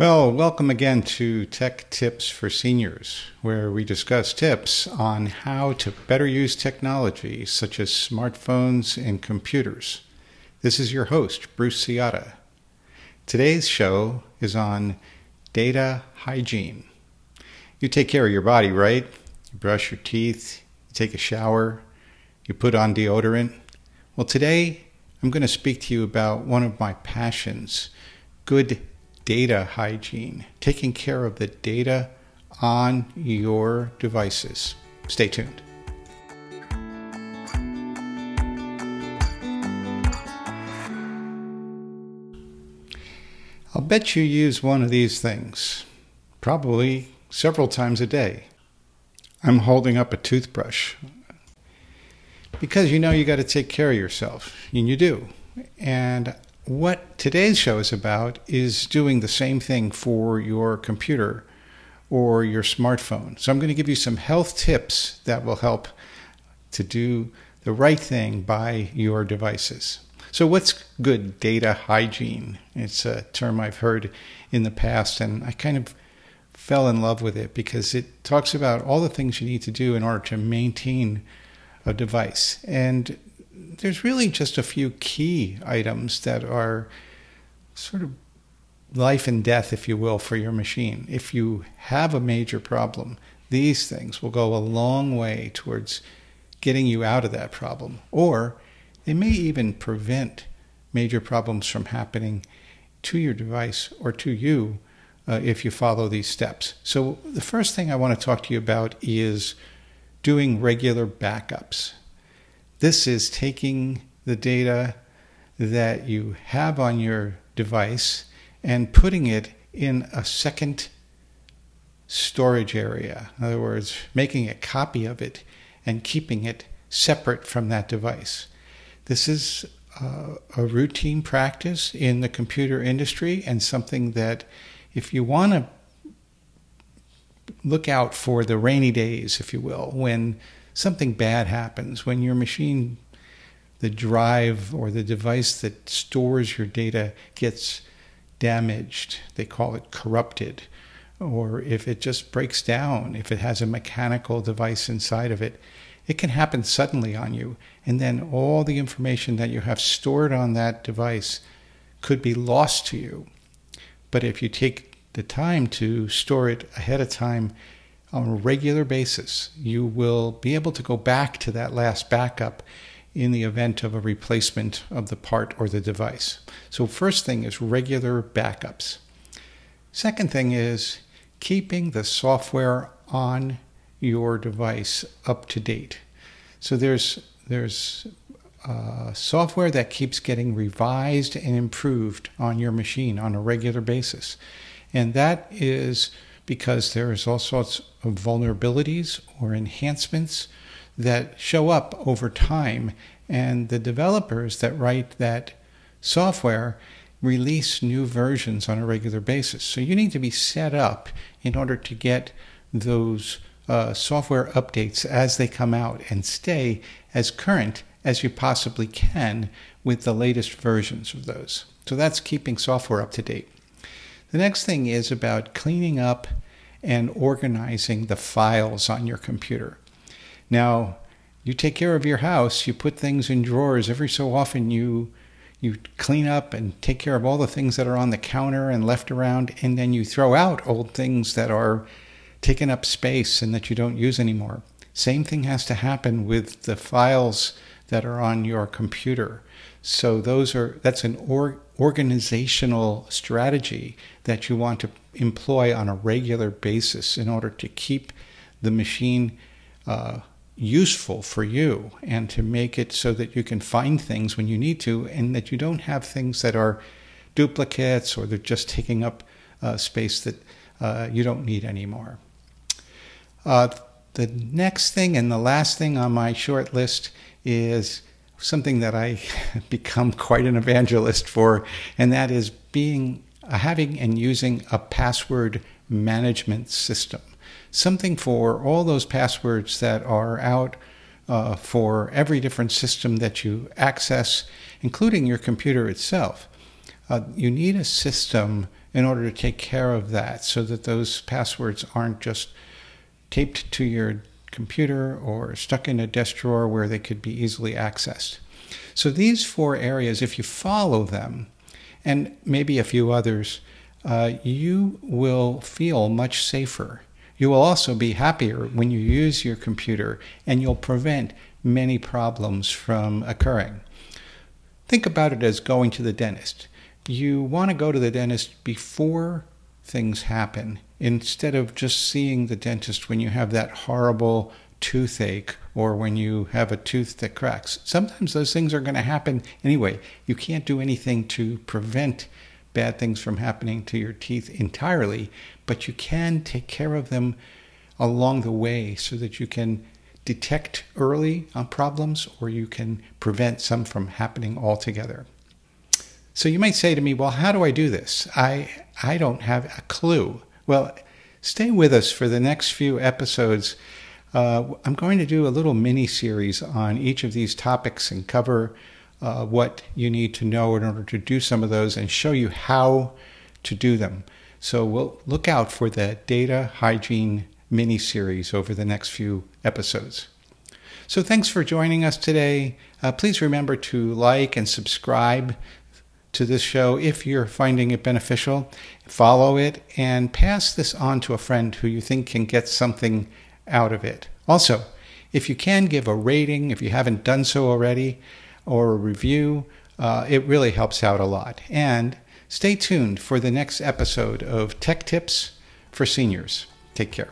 Well, welcome again to Tech Tips for Seniors, where we discuss tips on how to better use technology such as smartphones and computers. This is your host, Bruce Ciotta. Today's show is on data hygiene. You take care of your body, right? You brush your teeth, you take a shower, you put on deodorant. Well, today I'm going to speak to you about one of my passions good data hygiene, taking care of the data on your devices. Stay tuned. I'll bet you use one of these things, probably several times a day. I'm holding up a toothbrush because you know you got to take care of yourself, and you do. And what today's show is about is doing the same thing for your computer or your smartphone. So I'm going to give you some health tips that will help to do the right thing by your devices. So, what's good data hygiene? It's a term I've heard in the past, and I kind of fell in love with it because it talks about all the things you need to do in order to maintain a device. And there's really just a few key items that are sort of life and death, if you will, for your machine. If you have a major problem, these things will go a long way towards getting you out of that problem. Or they may even prevent major problems from happening to your device or to you uh, if you follow these steps. So, the first thing I want to talk to you about is doing regular backups. This is taking the data that you have on your device and putting it in a second storage area. In other words, making a copy of it and keeping it separate from that device. This is uh, a routine practice in the computer industry and something that, if you want to look out for the rainy days, if you will, when something bad happens, when your machine, the drive or the device that stores your data gets damaged, they call it corrupted, or if it just breaks down, if it has a mechanical device inside of it, it can happen suddenly on you. And then all the information that you have stored on that device could be lost to you. But if you take the time to store it ahead of time on a regular basis, you will be able to go back to that last backup in the event of a replacement of the part or the device. So, first thing is regular backups. Second thing is keeping the software on your device up to date. So, there's, there's uh, software that keeps getting revised and improved on your machine on a regular basis. And that is because there is all sorts of vulnerabilities or enhancements that show up over time. And the developers that write that software release new versions on a regular basis. So you need to be set up in order to get those uh, software updates as they come out and stay as current as you possibly can with the latest versions of those. So that's keeping software up to date. The next thing is about cleaning up and organizing the files on your computer. Now, you take care of your house, you put things in drawers. Every so often, you you clean up and take care of all the things that are on the counter and left around, and then you throw out old things that are taking up space and that you don't use anymore. Same thing has to happen with the files that are on your computer. So those are that's an or, organizational strategy that you want to employ on a regular basis in order to keep the machine uh, useful for you and to make it so that you can find things when you need to and that you don't have things that are duplicates or they're just taking up uh, space that uh, you don't need anymore. Uh, the next thing and the last thing on my short list is something that I become quite an evangelist for, and that is being uh, having and using a password management system. Something for all those passwords that are out uh, for every different system that you access, including your computer itself. Uh, you need a system in order to take care of that so that those passwords aren't just taped to your computer or stuck in a desk drawer where they could be easily accessed. So, these four areas, if you follow them, and maybe a few others, uh, you will feel much safer. You will also be happier when you use your computer and you'll prevent many problems from occurring. Think about it as going to the dentist. You want to go to the dentist before things happen instead of just seeing the dentist when you have that horrible toothache or when you have a tooth that cracks. Sometimes those things are going to happen anyway. You can't do anything to prevent bad things from happening to your teeth entirely, but you can take care of them along the way so that you can detect early on problems or you can prevent some from happening altogether. So you might say to me, well, how do I do this? I, I don't have a clue. Well, stay with us for the next few episodes. Uh, I'm going to do a little mini series on each of these topics and cover uh, what you need to know in order to do some of those and show you how to do them. So we'll look out for the data hygiene mini series over the next few episodes. So thanks for joining us today. Uh, please remember to like and subscribe to this show if you're finding it beneficial. Follow it and pass this on to a friend who you think can get something out of it. Also, if you can give a rating, if you haven't done so already, or a review, uh, it really helps out a lot. And stay tuned for the next episode of Tech Tips for Seniors. Take care.